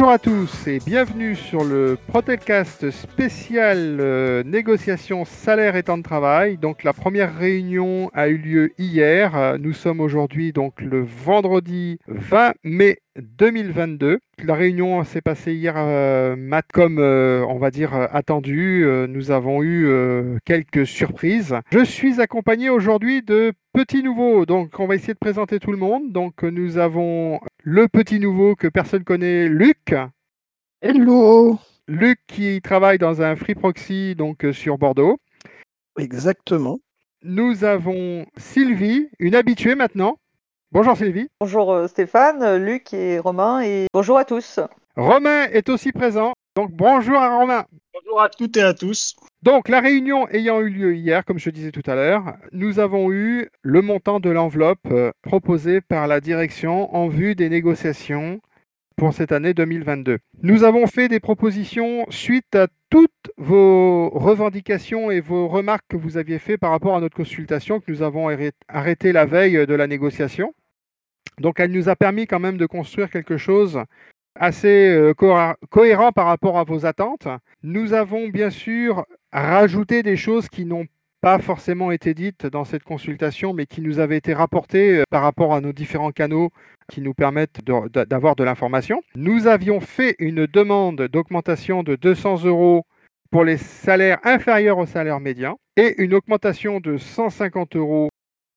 Bonjour à tous et bienvenue sur le Protelcast spécial euh, négociation salaire et temps de travail. Donc la première réunion a eu lieu hier. Euh, Nous sommes aujourd'hui donc le vendredi 20 mai 2022. La réunion s'est passée hier euh, mat comme euh, on va dire euh, attendu. Euh, nous avons eu quelques surprises. Je suis accompagné aujourd'hui de petits nouveaux. Donc on va essayer de présenter tout le monde. Donc nous avons le petit nouveau que personne connaît, Luc. Hello Luc qui travaille dans un free proxy donc sur Bordeaux. Exactement. Nous avons Sylvie, une habituée maintenant. Bonjour Sylvie. Bonjour euh, Stéphane, euh, Luc et Romain et bonjour à tous. Romain est aussi présent. Donc bonjour à Romain. Bonjour à toutes et à tous. Donc la réunion ayant eu lieu hier, comme je disais tout à l'heure, nous avons eu le montant de l'enveloppe euh, proposée par la direction en vue des négociations pour cette année 2022. Nous avons fait des propositions suite à toutes vos revendications et vos remarques que vous aviez fait par rapport à notre consultation que nous avons arrêt- arrêté la veille de la négociation. Donc elle nous a permis quand même de construire quelque chose assez euh, cohé- cohérent par rapport à vos attentes. Nous avons bien sûr rajouté des choses qui n'ont pas forcément été dites dans cette consultation, mais qui nous avaient été rapportées euh, par rapport à nos différents canaux qui nous permettent de- d'a- d'avoir de l'information. Nous avions fait une demande d'augmentation de 200 euros pour les salaires inférieurs au salaire médian et une augmentation de 150 euros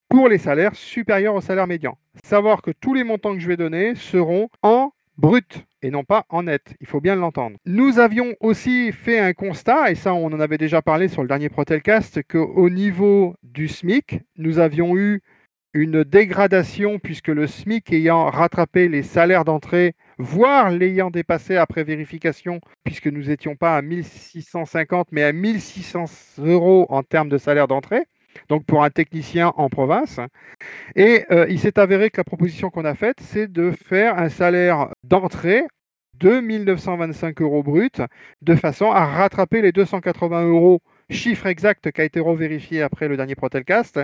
pour les salaires supérieurs au salaire médian. Savoir que tous les montants que je vais donner seront en brut et non pas en net. Il faut bien l'entendre. Nous avions aussi fait un constat, et ça on en avait déjà parlé sur le dernier Protelcast, qu'au niveau du SMIC, nous avions eu une dégradation puisque le SMIC ayant rattrapé les salaires d'entrée, voire l'ayant dépassé après vérification, puisque nous n'étions pas à 1650 mais à 1600 euros en termes de salaire d'entrée, donc pour un technicien en province. Et euh, il s'est avéré que la proposition qu'on a faite, c'est de faire un salaire d'entrée de 1925 euros brut, de façon à rattraper les 280 euros, chiffre exact qui a été revérifié après le dernier Protelcast,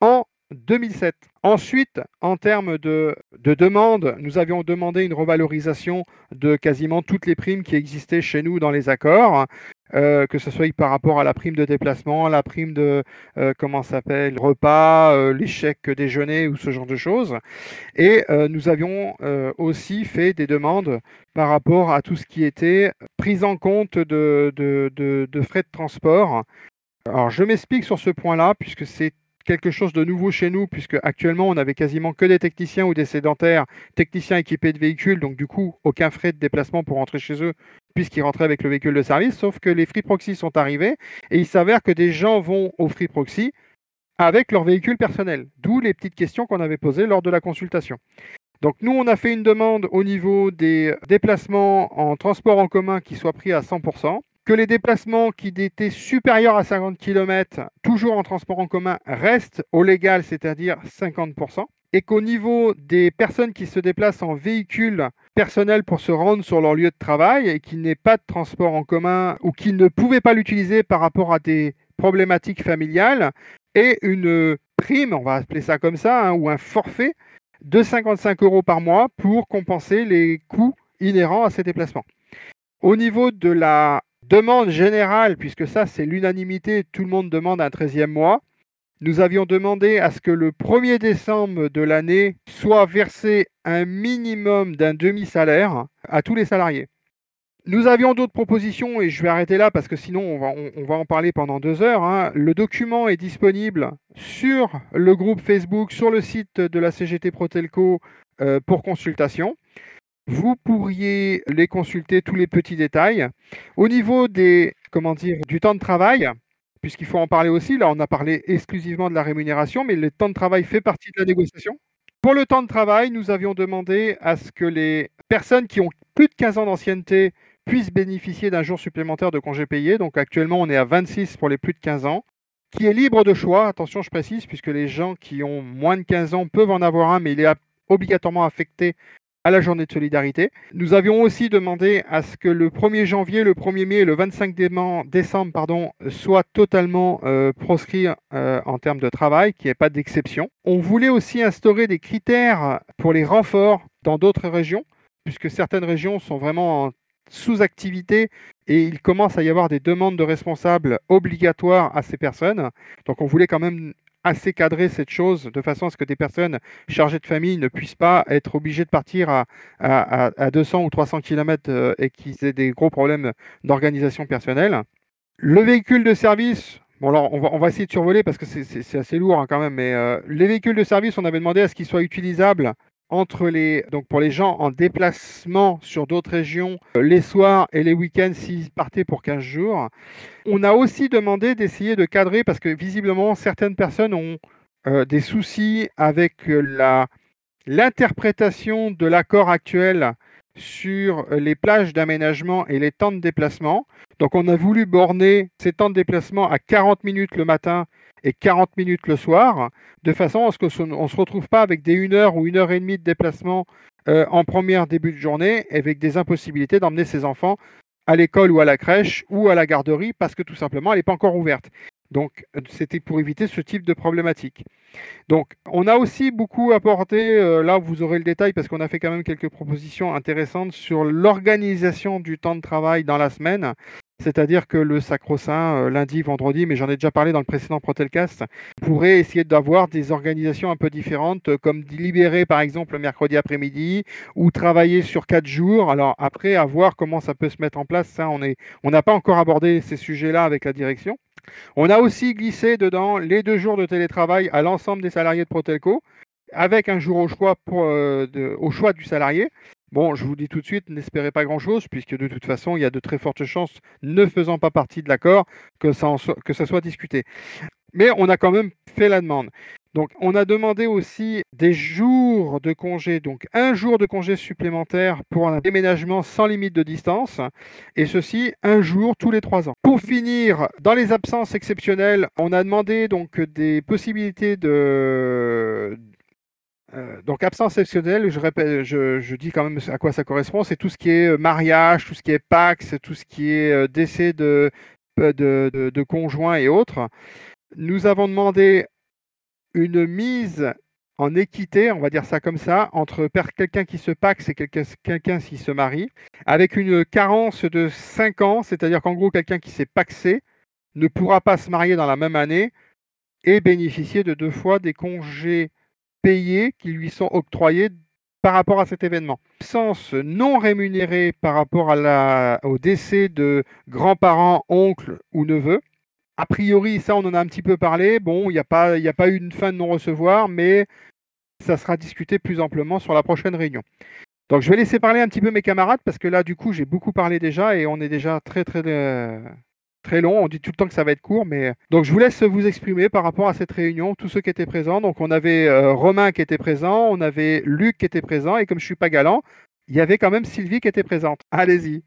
en 2007. Ensuite, en termes de, de demande, nous avions demandé une revalorisation de quasiment toutes les primes qui existaient chez nous dans les accords, euh, que ce soit par rapport à la prime de déplacement, la prime de, euh, comment s'appelle, repas, euh, les chèques déjeuner ou ce genre de choses. Et euh, nous avions aussi fait des demandes par rapport à tout ce qui était prise en compte de- de frais de transport. Alors je m'explique sur ce point-là, puisque c'est quelque chose de nouveau chez nous, puisque actuellement on avait quasiment que des techniciens ou des sédentaires, techniciens équipés de véhicules, donc du coup aucun frais de déplacement pour rentrer chez eux, puisqu'ils rentraient avec le véhicule de service, sauf que les free proxy sont arrivés, et il s'avère que des gens vont au free proxy avec leur véhicule personnel, d'où les petites questions qu'on avait posées lors de la consultation. Donc nous, on a fait une demande au niveau des déplacements en transport en commun qui soient pris à 100%, que les déplacements qui étaient supérieurs à 50 km, toujours en transport en commun, restent au légal, c'est-à-dire 50%, et qu'au niveau des personnes qui se déplacent en véhicule personnel pour se rendre sur leur lieu de travail et qui n'aient pas de transport en commun ou qui ne pouvaient pas l'utiliser par rapport à des problématiques familiales, et une prime, on va appeler ça comme ça, hein, ou un forfait de 55 euros par mois pour compenser les coûts inhérents à ces déplacements. Au niveau de la demande générale, puisque ça c'est l'unanimité, tout le monde demande un 13e mois, nous avions demandé à ce que le 1er décembre de l'année soit versé un minimum d'un demi-salaire à tous les salariés. Nous avions d'autres propositions et je vais arrêter là parce que sinon on va, on, va en parler pendant deux heures. hein. Le document est disponible sur le groupe Facebook, sur le site de la CGT Protelco euh, pour consultation. Vous pourriez les consulter tous les petits détails. Au niveau des, comment dire, du temps de travail, puisqu'il faut en parler aussi, là on a parlé exclusivement de la rémunération, mais le temps de travail fait partie de la négociation. Pour le temps de travail, nous avions demandé à ce que les personnes qui ont plus de 15 ans d'ancienneté puissent bénéficier d'un jour supplémentaire de congé payé. Donc actuellement, on est à 26 pour les plus de 15 ans, qui est libre de choix. Attention, je précise, puisque les gens qui ont moins de 15 ans peuvent en avoir un, mais il est obligatoirement affecté à la journée de solidarité. Nous avions aussi demandé à ce que le 1er janvier, le 1er mai et le 25 décembre soient totalement euh, proscrits euh, en termes de travail, qu'il n'y ait pas d'exception. On voulait aussi instaurer des critères pour les renforts dans d'autres régions puisque certaines régions sont vraiment en sous-activité et il commence à y avoir des demandes de responsables obligatoires à ces personnes. Donc on voulait quand même assez cadrer cette chose de façon à ce que des personnes chargées de famille ne puissent pas être obligées de partir à, à, 200 ou 300 km euh, et qu'ils aient des gros problèmes d'organisation personnelle. Le véhicule de service, bon alors on va, on va essayer de survoler parce que c'est assez lourd hein, quand même, mais euh, les véhicules de service, on avait demandé à ce qu'ils soient utilisables donc pour les gens en déplacement sur d'autres régions euh, les soirs et les week-ends s'ils partaient pour 15 jours. On a aussi demandé d'essayer de cadrer parce que visiblement certaines personnes ont euh, des soucis avec la l'interprétation de l'accord actuel sur les plages d'aménagement et les temps de déplacement. Donc on a voulu borner ces temps de déplacement à 40 minutes le matin et 40 minutes le soir, de façon à ce qu'on ne se retrouve pas avec des 1 heure ou 1 heure et demie de déplacement euh, en première début de journée, avec des impossibilités d'emmener ses enfants à l'école ou à la crèche ou à la garderie parce que tout simplement elle n'est pas encore ouverte. Donc c'était pour éviter ce type de problématique. Donc on a aussi beaucoup apporté, euh, là vous aurez le détail parce qu'on a fait quand même quelques propositions intéressantes sur l'organisation du temps de travail dans la semaine. C'est-à-dire que le sacro-saint, euh, lundi, vendredi, mais j'en ai déjà parlé dans le précédent Protelcast, pourrait essayer d'avoir des organisations un peu différentes, euh, comme libérer par exemple le mercredi après-midi ou travailler sur quatre jours. Alors après, à voir comment ça peut se mettre en place, ça, on n'a pas encore abordé ces sujets-là avec la direction. On a aussi glissé dedans les deux jours de télétravail à l'ensemble des salariés de Protelco, avec un jour au choix, euh, au choix du salarié. Bon, je vous dis tout de suite, n'espérez pas grand-chose, puisque de toute façon, il y a de très fortes chances, ne faisant pas partie de l'accord, que ça soit discuté. Mais on a quand même fait la demande. Donc, on a demandé aussi des jours de congé, donc un jour de congé supplémentaire pour un déménagement sans limite de distance, et ceci un jour tous les trois ans. Pour finir, dans les absences exceptionnelles, on a demandé donc des possibilités de, euh, donc absence exceptionnelle, je, répète, je, dis quand même à quoi ça correspond, c'est tout ce qui est euh, mariage, tout ce qui est Pax, tout ce qui est euh, décès de, de, de conjoints et autres. Nous avons demandé une mise en équité, on va dire ça comme ça, entre quelqu'un qui se paxe et quelqu'un qui se marie, avec une carence de 5 ans, c'est-à-dire qu'en gros, quelqu'un qui s'est paxé ne pourra pas se marier dans la même année et bénéficier de deux fois des congés payés qui lui sont octroyés par rapport à cet événement. Sens non rémunéré par rapport au décès de grands-parents, oncles ou neveux, a priori, ça, on en a un petit peu parlé. Bon, il n'y a, pas, a pas eu une fin de non-recevoir, mais ça sera discuté plus amplement sur la prochaine réunion. Donc, je vais laisser parler un petit peu mes camarades parce que là, du coup, j'ai beaucoup parlé déjà et on est déjà très, très, euh, très long. On dit tout le temps que ça va être court, mais donc je vous laisse vous exprimer par rapport à cette réunion, tous ceux qui étaient présents. Donc, on avait euh, Romain qui était présent, on avait Luc qui était présent et comme je suis pas galant, il y avait quand même Sylvie qui était présente. Allez-y.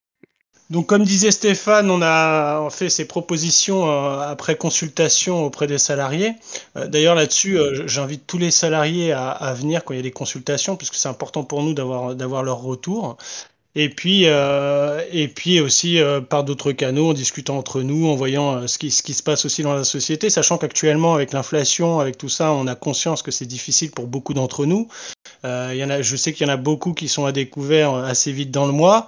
Donc, comme disait Stéphane, on a fait ces propositions euh, après consultation auprès des salariés. Euh, d'ailleurs, là-dessus, euh, j'invite tous les salariés à, venir quand il y a des consultations, puisque c'est important pour nous d'avoir leur retour. Et puis, et puis aussi par d'autres canaux, en discutant entre nous, en voyant ce, qui, ce qui se passe aussi dans la société, sachant qu'actuellement, avec l'inflation, avec tout ça, on a conscience que c'est difficile pour beaucoup d'entre nous. Euh, je sais qu'il y en a beaucoup qui sont à découvert assez vite dans le mois.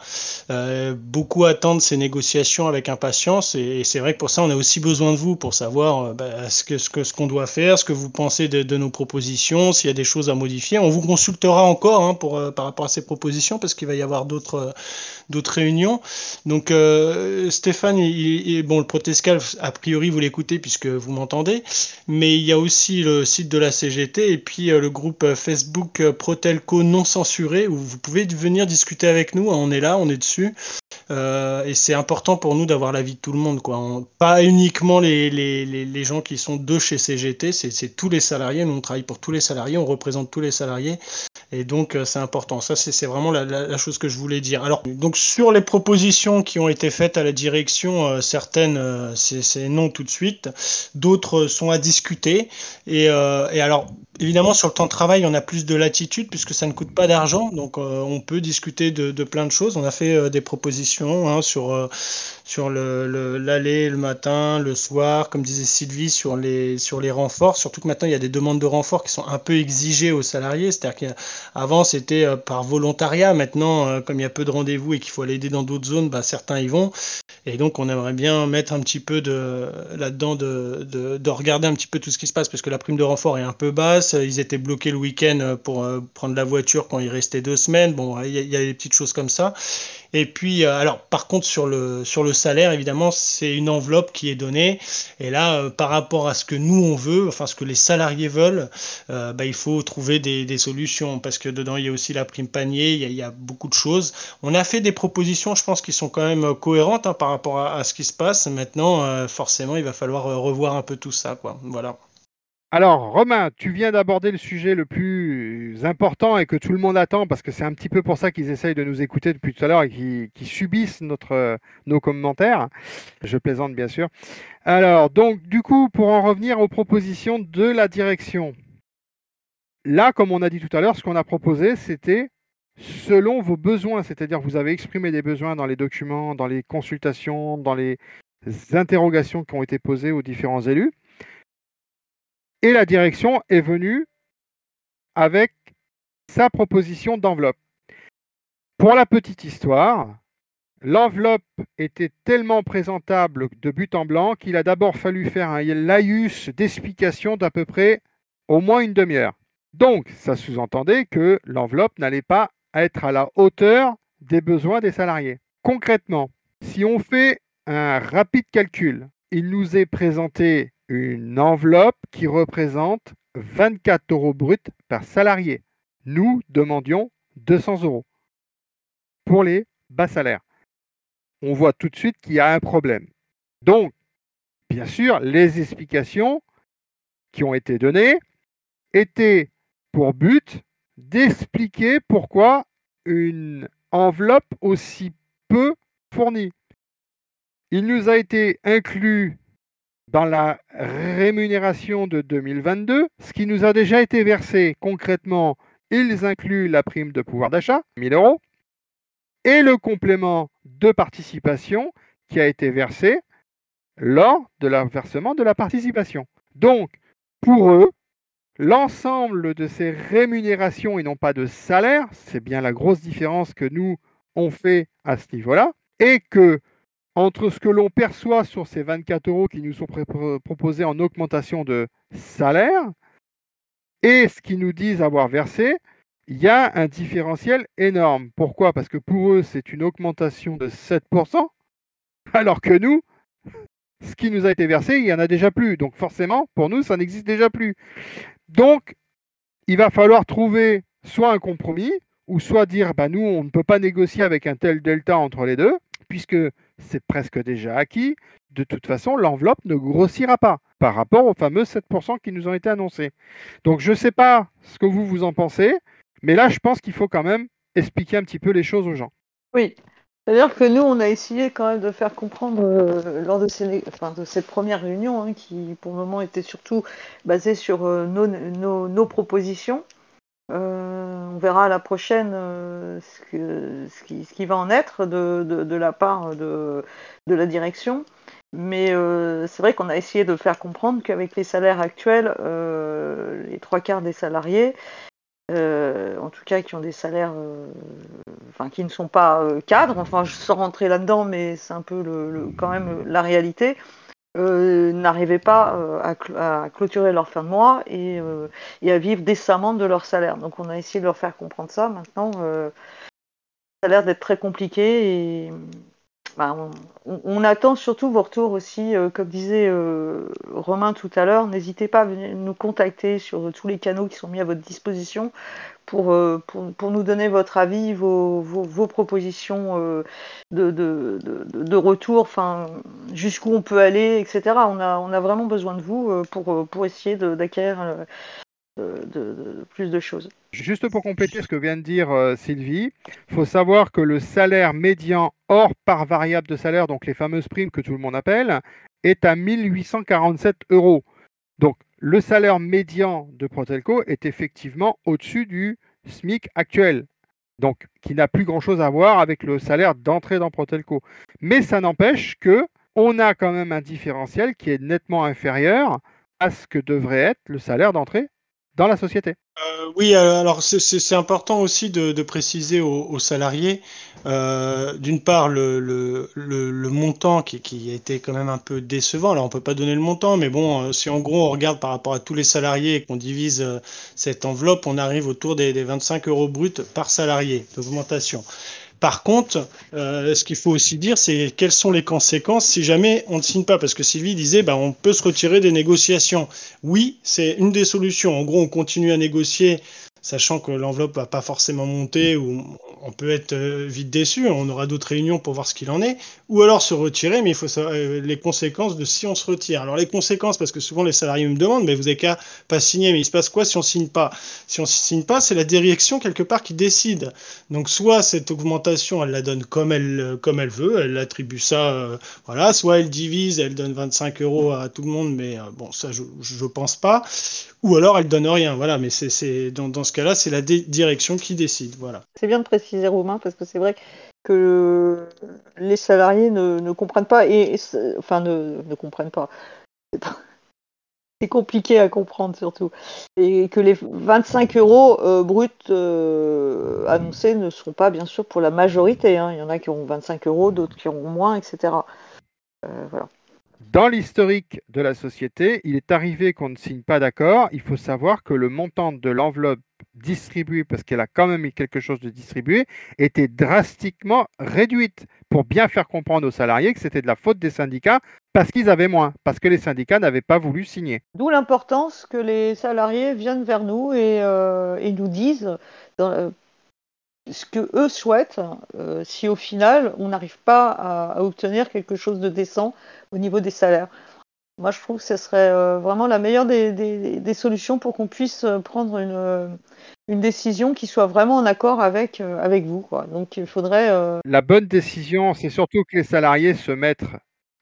Euh, beaucoup attendent ces négociations avec impatience. Et, c'est vrai que pour ça, on a aussi besoin de vous pour savoir bah, ce qu'on doit faire, ce que vous pensez de, nos propositions, s'il y a des choses à modifier. On vous consultera encore hein, par rapport à ces propositions parce qu'il va y avoir d'autres euh, réunions. Donc euh, Stéphane, il, bon, le Protescal, a priori, vous l'écoutez puisque vous m'entendez, mais il y a aussi le site de la CGT et puis euh, le groupe Facebook Protelco non censuré où vous pouvez venir discuter avec nous. On est là, on est dessus. Et c'est important pour nous d'avoir l'avis de tout le monde. Quoi. pas uniquement les, les, les, gens qui sont de chez CGT, c'est tous les salariés. Nous, on travaille pour tous les salariés, on représente tous les salariés. Et donc, c'est important. Ça, c'est vraiment la, chose que je voulais dire. Alors, donc sur les propositions qui ont été faites à la direction, euh, certaines, euh, c'est non tout de suite, d'autres sont à discuter. Et, euh, et, alors, Évidemment, sur le temps de travail, on a plus de latitude puisque ça ne coûte pas d'argent. Donc, euh, on peut discuter de, de, plein de choses. On a fait euh, des propositions hein, sur, euh, l'aller le, matin, le soir, comme disait Sylvie, sur les, renforts. Surtout que maintenant, il y a des demandes de renforts qui sont un peu exigées aux salariés. C'est-à-dire qu'avant, c'était par volontariat. Maintenant, comme il y a peu de rendez-vous et qu'il faut aller aider dans d'autres zones, bah, certains y vont. Et donc, on aimerait bien mettre un petit peu de là-dedans, de, de, de regarder un petit peu tout ce qui se passe parce que la prime de renfort est un peu basse ils étaient bloqués le week-end euh, pour euh, prendre la voiture quand il restait deux semaines. Bon, il y, a des petites choses comme ça. Et puis, euh, alors, par contre, sur le, sur le salaire, évidemment, c'est une enveloppe qui est donnée. Et là, par rapport à ce que nous, on veut, enfin, ce que les salariés veulent, bah, il faut trouver des, solutions parce que dedans, il y a aussi la prime panier, il y, a, beaucoup de choses. On a fait des propositions, je pense, qui sont quand même cohérentes hein, par rapport à, ce qui se passe. Maintenant, forcément, il va falloir revoir un peu tout ça, quoi. Voilà. Alors, Romain, tu viens d'aborder le sujet le plus important et que tout le monde attend, parce que c'est un petit peu pour ça qu'ils essayent de nous écouter depuis tout à l'heure et qui, subissent notre, nos commentaires. Je plaisante, bien sûr. Alors, donc, du coup, pour en revenir aux propositions de la direction. Là, comme on a dit tout à l'heure, ce qu'on a proposé, c'était selon vos besoins, c'est-à-dire vous avez exprimé des besoins dans les documents, dans les consultations, dans les interrogations qui ont été posées aux différents élus. Et la direction est venue avec sa proposition d'enveloppe. Pour la petite histoire, l'enveloppe était tellement présentable de but en blanc qu'il a d'abord fallu faire un laïus d'explication d'à peu près au moins une demi-heure. Donc, ça sous-entendait que l'enveloppe n'allait pas être à la hauteur des besoins des salariés. Concrètement, si on fait un rapide calcul, il nous est présenté une enveloppe qui représente 24 euros bruts par salarié. Nous demandions 200 euros pour les bas salaires. On voit tout de suite qu'il y a un problème. Donc, bien sûr, les explications qui ont été données étaient pour but d'expliquer pourquoi une enveloppe aussi peu fournie. Il nous a été inclus dans la rémunération de 2022, ce qui nous a déjà été versé concrètement, ils incluent la prime de pouvoir d'achat, 1000 euros, et le complément de participation qui a été versé lors de leur versement de la participation. Donc, pour eux, l'ensemble de ces rémunérations et non pas de salaire, c'est bien la grosse différence que nous on fait à ce niveau-là, et que entre ce que l'on perçoit sur ces 24 euros qui nous sont proposés en augmentation de salaire et ce qu'ils nous disent avoir versé, il y a un différentiel énorme. Pourquoi? Parce que pour eux, c'est une augmentation de 7%, alors que nous, ce qui nous a été versé, il n'y en a déjà plus. Donc forcément, pour nous, ça n'existe déjà plus. Donc, il va falloir trouver soit un compromis, ou soit dire, bah, nous, on ne peut pas négocier avec un tel delta entre les deux, puisque c'est presque déjà acquis. De toute façon, l'enveloppe ne grossira pas par rapport aux fameux 7% qui nous ont été annoncés. Donc je ne sais pas ce que vous vous en pensez, mais là, je pense qu'il faut quand même expliquer un petit peu les choses aux gens. Oui, c'est-à-dire que nous, on a essayé quand même de faire comprendre euh, lors de, cette première réunion, hein, qui pour le moment était surtout basée sur euh, nos, propositions. Euh, on verra à la prochaine ce, qui, va en être de, la part de, la direction. Mais c'est vrai qu'on a essayé de faire comprendre qu'avec les salaires actuels, les trois quarts des salariés, en tout cas qui ont des salaires, enfin qui ne sont pas cadres, enfin je sors rentrer là-dedans, mais c'est un peu quand même la réalité, euh, n'arrivaient pas euh, à, clôturer leur fin de mois euh, et, à vivre décemment de leur salaire. Donc on a essayé de leur faire comprendre ça. Maintenant, ça a l'air d'être très compliqué et on, attend surtout vos retours aussi, comme disait Romain tout à l'heure. N'hésitez pas à venir nous contacter sur tous les canaux qui sont mis à votre disposition pour, nous donner votre avis, vos, propositions de, retour, jusqu'où on peut aller, etc. On a, vraiment besoin de vous pour essayer d'acquérir plus de choses. Juste pour compléter ce que vient de dire Sylvie, il faut savoir que le salaire médian hors part variable de salaire, donc les fameuses primes que tout le monde appelle, est à 1847 euros. Donc le salaire médian de Protelco est effectivement au-dessus du SMIC actuel, donc qui n'a plus grand-chose à voir avec le salaire d'entrée dans Protelco. Mais ça n'empêche que on a quand même un différentiel qui est nettement inférieur à ce que devrait être le salaire d'entrée la société. Euh, oui, euh, alors c'est important aussi de, préciser aux, salariés, euh, d'une part, le, montant qui, qui, a été quand même un peu décevant. Alors on peut pas donner le montant, mais bon, si en gros on regarde par rapport à tous les salariés et qu'on divise cette enveloppe, on arrive autour des, des 25 euros bruts par salarié d'augmentation. Par contre, euh, ce qu'il faut aussi dire, c'est quelles sont les conséquences si jamais on ne signe pas? Parce que Sylvie disait, bah, on peut se retirer des négociations. Oui, c'est une des solutions. En gros, on continue à négocier sachant que l'enveloppe va pas forcément monter ou on peut être euh, vite déçu, on aura d'autres réunions pour voir ce qu'il en est, ou alors se retirer, mais il faut savoir euh, les conséquences de si on se retire. Alors les conséquences, parce que souvent les salariés me demandent, mais vous n'avez qu'à pas signer, mais il se passe quoi si on signe pas? Si on signe pas, c'est la direction quelque part qui décide. Donc soit cette augmentation, elle la donne comme elle, comme elle veut, elle attribue ça, euh, voilà, soit elle divise, elle donne 25 euros à tout le monde, mais bon, ça je, je pense pas, ou alors elle donne rien, voilà, mais c'est dans, dans ce cas-là, c'est la direction qui décide, voilà. C'est bien de préciser Romain parce que c'est vrai que les salariés ne, comprennent pas et, enfin ne, comprennent pas. C'est compliqué à comprendre surtout. Et que les 25 euros euh, bruts euh, annoncés ne seront pas bien sûr pour la majorité. Hein. Il y en a qui auront 25 euros, d'autres qui auront moins, etc. Euh, voilà. Dans l'historique de la société, il est arrivé qu'on ne signe pas d'accord. Il faut savoir que le montant de l'enveloppe distribuée, parce qu'elle a quand même eu quelque chose de distribué, était drastiquement réduite pour bien faire comprendre aux salariés que c'était de la faute des syndicats parce qu'ils avaient moins, parce que les syndicats n'avaient pas voulu signer. D'où l'importance que les salariés viennent vers nous et, euh, nous disent euh, ce que eux souhaitent euh, si au final on n'arrive pas à, obtenir quelque chose de décent au niveau des salaires. Moi, je trouve que ce serait euh, vraiment la meilleure des, solutions pour qu'on puisse euh, prendre une, une, décision qui soit vraiment en accord avec, avec vous. Donc, il faudrait. La bonne décision, c'est surtout que les salariés se mettent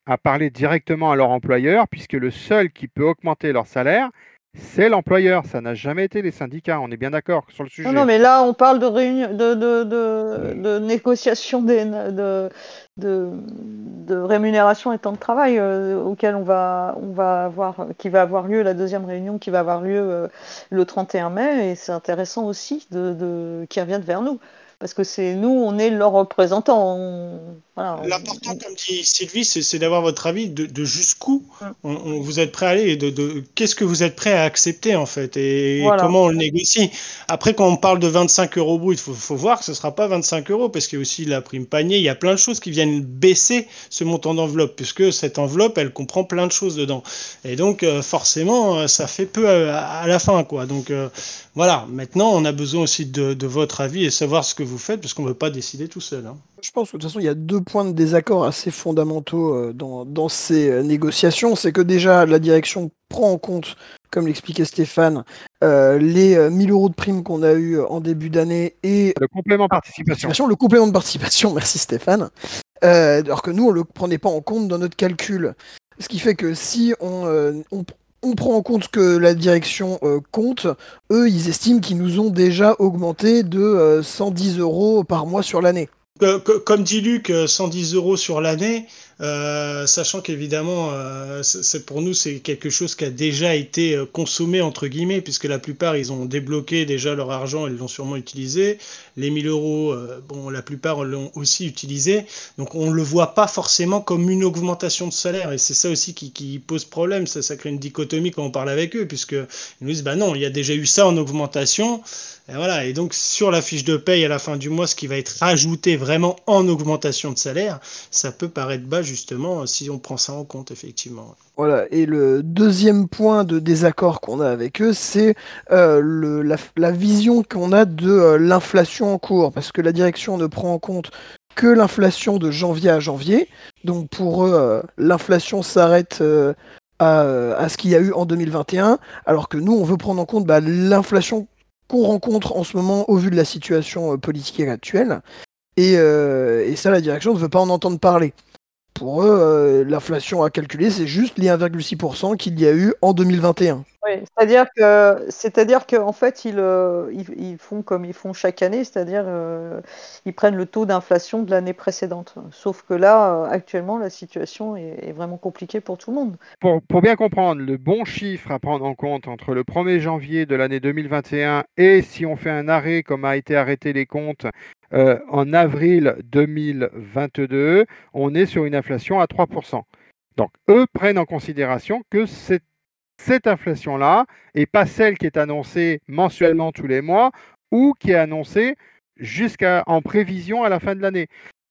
à parler directement à leur employeur, puisque le seul qui peut augmenter leur salaire, c'est l'employeur, ça n'a jamais été les syndicats, on est bien d'accord sur le sujet. Non, non, mais là, on parle de, réunion, de, de, de, de négociation des, de, de, rémunération et temps de travail euh, auquel on va, on va avoir, qui va avoir lieu, la deuxième réunion qui va avoir lieu euh, le 31 mai, et c'est intéressant aussi de, qu'ils reviennent vers nous parce que c'est nous, on est leurs représentants. L'important, comme dit Sylvie, c'est d'avoir votre avis de, jusqu'où on, vous êtes prêt à aller, de, de qu'est-ce que vous êtes prêt à accepter en fait, et comment on le négocie. Après, quand on parle de 25 euros brut, il faut, voir que ce ne sera pas 25 euros, parce qu'il y a aussi la prime panier, il y a plein de choses qui viennent baisser ce montant d'enveloppe, puisque cette enveloppe, elle comprend plein de choses dedans. Et donc, euh, forcément, ça fait peu à, la fin, quoi. Donc, euh, voilà, maintenant, on a besoin aussi de, votre avis et savoir ce que vous faites, parce qu'on ne veut pas décider tout seul. Hein. Je pense que de toute façon, il y a deux points de désaccord assez fondamentaux euh, dans, ces euh, négociations. C'est que déjà, la direction prend en compte, comme l'expliquait Stéphane, euh, les 1000 euros de primes qu'on a eu en début d'année et le complément participation. Le complément de participation, merci Stéphane. alors que nous, on ne le prenait pas en compte dans notre calcul. Ce qui fait que si on, on, on prend en compte que la direction euh, compte, eux, ils estiment qu'ils nous ont déjà augmenté de 110 euh, euros par mois sur l'année. Comme dit Luc, 110 euros sur l'année, euh, sachant qu'évidemment, euh, pour nous, c'est quelque chose qui a déjà été euh, consommé, entre guillemets, puisque la plupart, ils ont débloqué déjà leur argent, ils l'ont sûrement utilisé. Les 1000 euros, bon, la plupart l'ont aussi utilisé. Donc, on ne le voit pas forcément comme une augmentation de salaire. Et c'est ça aussi qui, pose problème. Ça, crée une dichotomie quand on parle avec eux, puisqu'ils nous disent, bah non, il y a déjà eu ça en augmentation. Et voilà. Et donc, sur la fiche de paye à la fin du mois, ce qui va être rajouté vraiment en augmentation de salaire, ça peut paraître bas justement, si on prend ça en compte, effectivement. Voilà, et le deuxième point de désaccord qu'on a avec eux, c'est euh, la, vision qu'on a de euh, l'inflation en cours, parce que la direction ne prend en compte que l'inflation de janvier à janvier. Donc pour eux, euh, l'inflation s'arrête à, ce qu'il y a eu en 2021, alors que nous, on veut prendre en compte bah, l'inflation qu'on rencontre en ce moment au vu de la situation politique actuelle. Et, et, ça, la direction ne veut pas en entendre parler. Pour eux, euh, l'inflation à calculer, c'est juste les 1,6% qu'il y a eu en 2021. Oui, c'est-à-dire que, c'est-à-dire qu'en fait, ils, euh, ils, ils font comme ils font chaque année, c'est-à-dire euh, ils prennent le taux d'inflation de l'année précédente. Sauf que là, euh, actuellement, la situation est, est vraiment compliquée pour tout le monde. Pour, pour bien comprendre, le bon chiffre à prendre en compte entre le 1er janvier de l'année 2021 et si on fait un arrêt, comme a été arrêté les comptes euh, en avril 2022, on est sur une inflation à 3%. Donc, eux prennent en considération que cette, inflation-là et pas celle qui est annoncée mensuellement tous les mois ou qui est annoncée jusqu'à en prévision à la fin de l'année.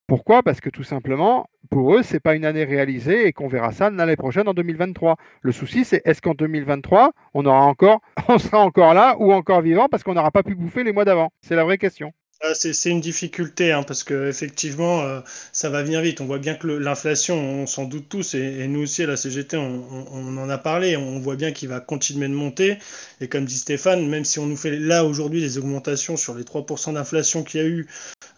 Pourquoi? Parce que tout simplement, pour eux, c'est pas une année réalisée et qu'on verra ça l'année prochaine en 2023. Le souci, c'est est-ce qu'en 2023, on aura encore, on sera encore là ou encore vivant parce qu'on n'aura pas pu bouffer les mois d'avant? C'est la vraie question. C'est une difficulté hein, parce que effectivement euh, ça va venir vite. On voit bien que l'inflation, on s'en doute tous et, nous aussi à la CGT, on, en a parlé. On voit bien qu'il va continuer de monter. Et comme dit Stéphane, même si on nous fait là aujourd'hui des augmentations sur les 3% d'inflation qu'il y a eu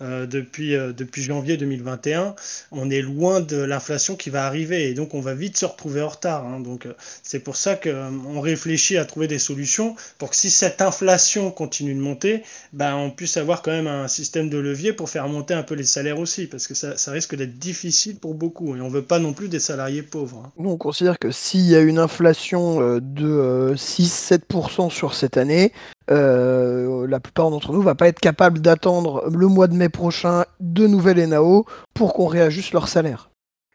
euh, depuis, euh, depuis janvier 2021, on est loin de l'inflation qui va arriver et donc on va vite se retrouver en retard. hein. Donc c'est pour ça qu'on réfléchit à trouver des solutions pour que si cette inflation continue de monter, ben, on puisse avoir quand même un système de levier pour faire monter un peu les salaires aussi, parce que ça, risque d'être difficile pour beaucoup, et on veut pas non plus des salariés pauvres. hein. Nous, on considère que s'il y a une inflation euh, de euh, 6-7% sur cette année, euh, la plupart d'entre nous ne va pas être capable d'attendre le mois de mai prochain de nouvelles NAO pour qu'on réajuste leur salaire.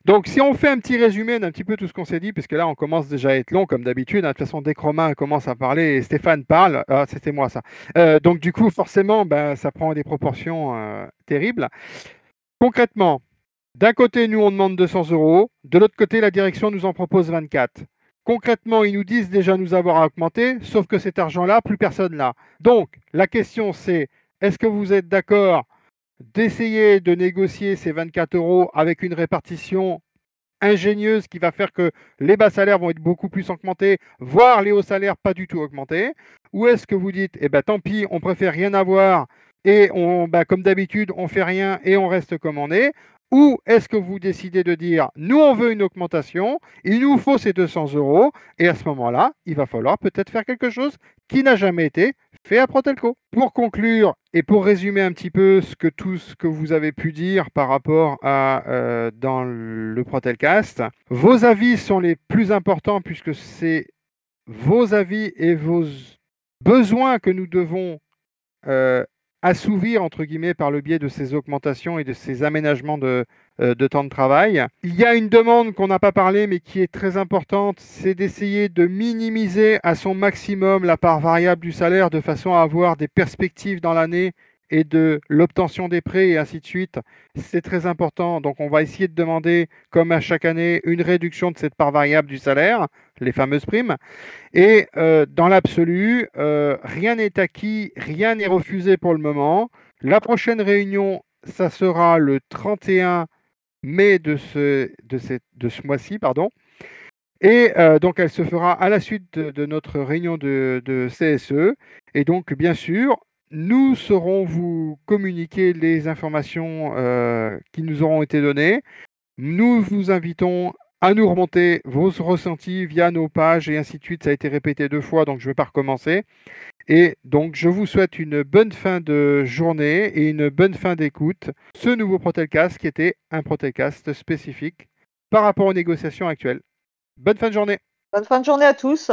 Donc, si on fait un petit résumé d'un petit peu tout ce qu'on s'est dit, puisque là, on commence déjà à être long, comme d'habitude. hein. De toute façon, dès que Romain commence à parler et Stéphane parle, ah, c'était moi ça. Euh, donc, du coup, forcément, ben, ça prend des proportions euh, terribles. Concrètement, d'un côté, nous, on demande 200 euros. De l'autre côté, la direction nous en propose 24. Concrètement, ils nous disent déjà nous avoir augmenté, sauf que cet argent-là, plus personne l'a. Donc, la question, c'est est-ce que vous êtes d'accord d'essayer de négocier ces 24 euros avec une répartition ingénieuse qui va faire que les bas salaires vont être beaucoup plus augmentés, voire les hauts salaires pas du tout augmentés. Ou est-ce que vous dites, eh ben tant pis, on préfère rien avoir et on, bah, comme d'habitude, on fait rien et on reste comme on est Ou est-ce que vous décidez de dire, nous on veut une augmentation, il nous faut ces 200 euros et à ce moment-là, il va falloir peut-être faire quelque chose qui n'a jamais été fait à Protelco. Pour conclure et pour résumer un petit peu ce que tout ce que vous avez pu dire par rapport à euh, dans le Protelcast, vos avis sont les plus importants puisque c'est vos avis et vos besoins que nous devons euh, assouvir entre guillemets par le biais de ces augmentations et de ces aménagements de, euh, de temps de travail. Il y a une demande qu'on n'a pas parlé mais qui est très importante, c'est d'essayer de minimiser à son maximum la part variable du salaire de façon à avoir des perspectives dans l'année et de l'obtention des prêts et ainsi de suite. C'est très important. Donc on va essayer de demander, comme à chaque année, une réduction de cette part variable du salaire, les fameuses primes. Et euh, dans l'absolu, euh, rien n'est acquis, rien n'est refusé pour le moment. La prochaine réunion, ça sera le 31 mai de ce, mois-ci, pardon. Et euh, donc, elle se fera à la suite de, notre réunion de, de CSE. Et donc, bien sûr, nous saurons vous communiquer les informations euh, qui nous auront été données. Nous vous invitons à nous remonter vos ressentis via nos pages et ainsi de suite. Ça a été répété deux fois, donc je ne vais pas recommencer. Et donc, je vous souhaite une bonne fin de journée et une bonne fin d'écoute. Ce nouveau Protelcast qui était un Protelcast spécifique par rapport aux négociations actuelles. Bonne fin de journée. Bonne fin de journée à tous.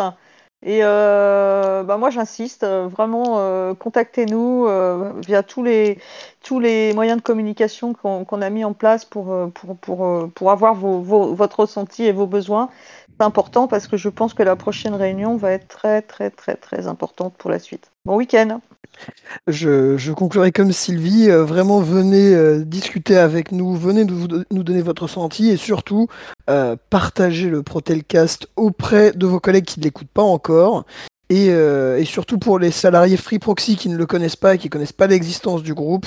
Et euh, bah moi j'insiste, euh, vraiment euh, contactez-nous euh, via tous les tous les moyens de communication qu'on qu'on a mis en place pour euh, pour pour, euh, pour avoir vos, vos- votre ressenti et vos besoins. C'est important parce que je pense que la prochaine réunion va être très très très très importante pour la suite. Bon week-end. Je, conclurai comme Sylvie, euh, vraiment venez euh, discuter avec nous, venez nous, donner votre ressenti et surtout euh, partagez le Protelcast auprès de vos collègues qui ne l'écoutent pas encore. Et, et surtout pour les salariés Free Proxy qui ne le connaissent pas et qui ne connaissent pas l'existence du groupe,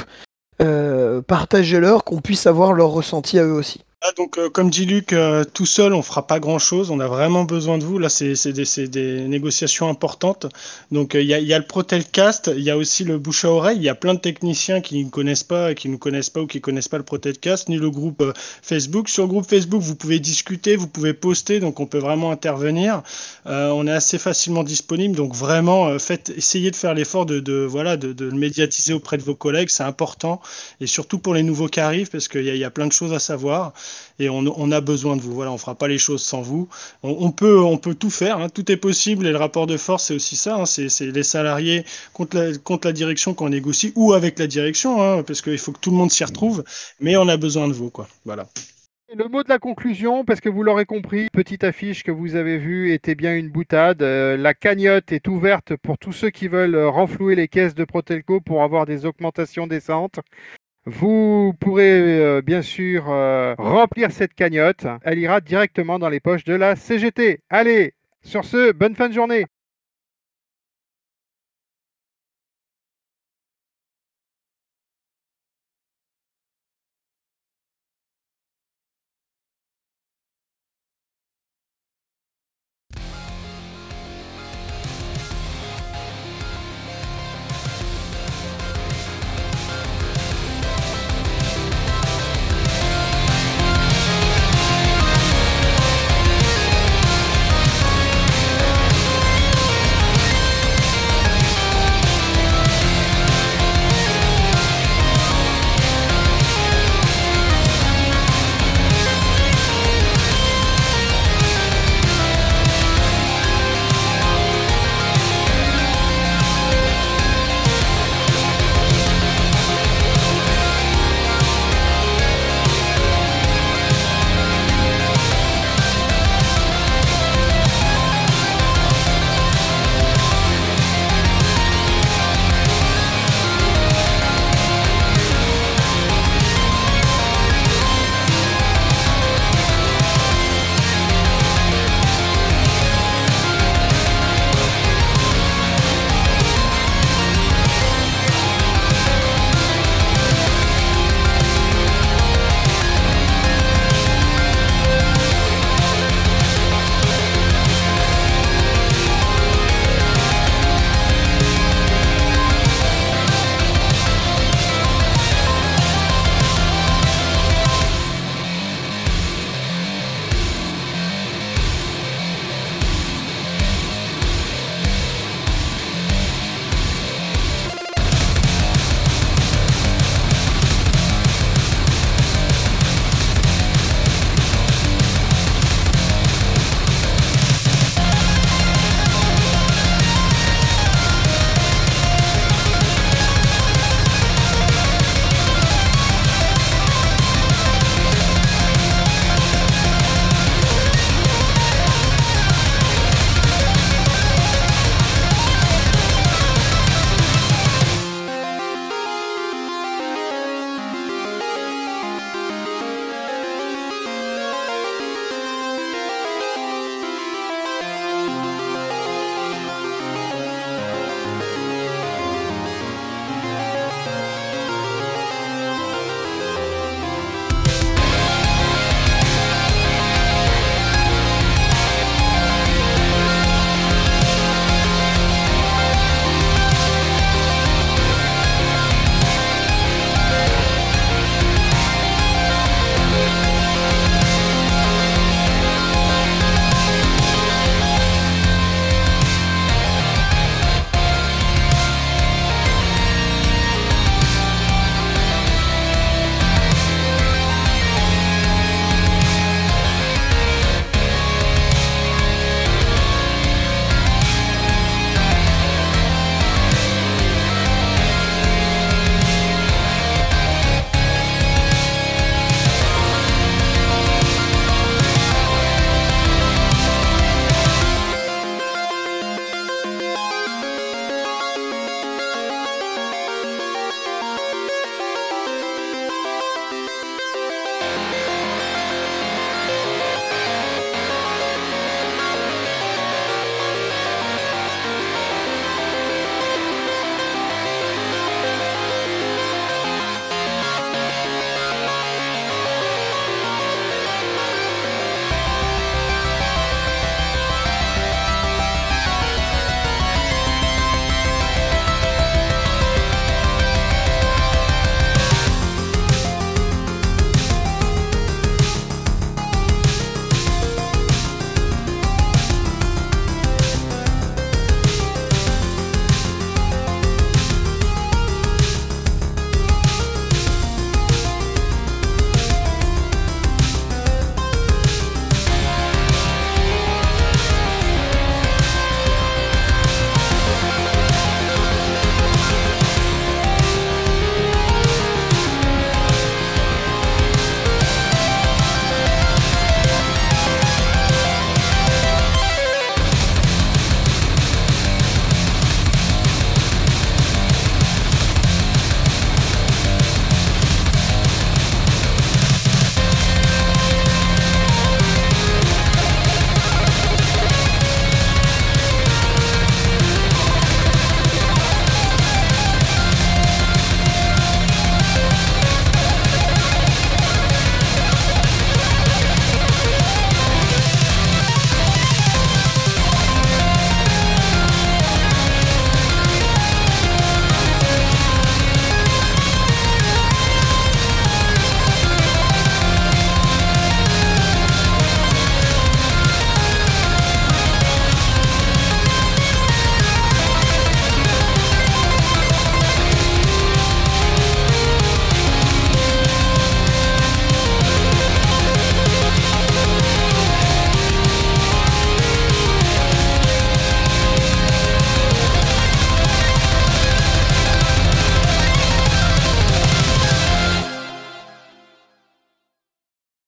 partagez-leur qu'on puisse avoir leur ressenti à eux aussi. Donc, euh, comme dit Luc, euh, tout seul, on fera pas grand-chose. On a vraiment besoin de vous. Là, c'est des, négociations importantes. Donc, euh, il y, a, le Protelcast, il y a aussi le bouche à oreille. Il y a plein de techniciens qui ne connaissent pas, qui ne connaissent pas ou qui connaissent pas le Protelcast, ni le groupe Facebook. Sur le groupe Facebook, vous pouvez discuter, vous pouvez poster, donc on peut vraiment intervenir. on est assez facilement disponible, donc vraiment, essayez de faire l'effort de, voilà, de, le médiatiser auprès de vos collègues. C'est important, et surtout pour les nouveaux qui arrivent, parce qu'il y, a plein de choses à savoir et on, a besoin de vous. Voilà, on fera pas les choses sans vous. On, peut, on peut tout faire, hein. tout est possible et le rapport de force c'est aussi ça. Hein. c'est les salariés contre la, contre la direction qu'on négocie ou avec la direction, hein, parce qu'il faut que tout le monde s'y retrouve. Mais on a besoin de vous, quoi. Voilà. Le mot de la conclusion, parce que vous l'aurez compris, petite affiche que vous avez vue était bien une boutade. Euh, la cagnotte est ouverte pour tous ceux qui veulent renflouer les caisses de Protelco pour avoir des augmentations décentes. Vous pourrez euh, bien sûr euh, remplir cette cagnotte. Elle ira directement dans les poches de la CGT. Allez, sur ce, bonne fin de journée.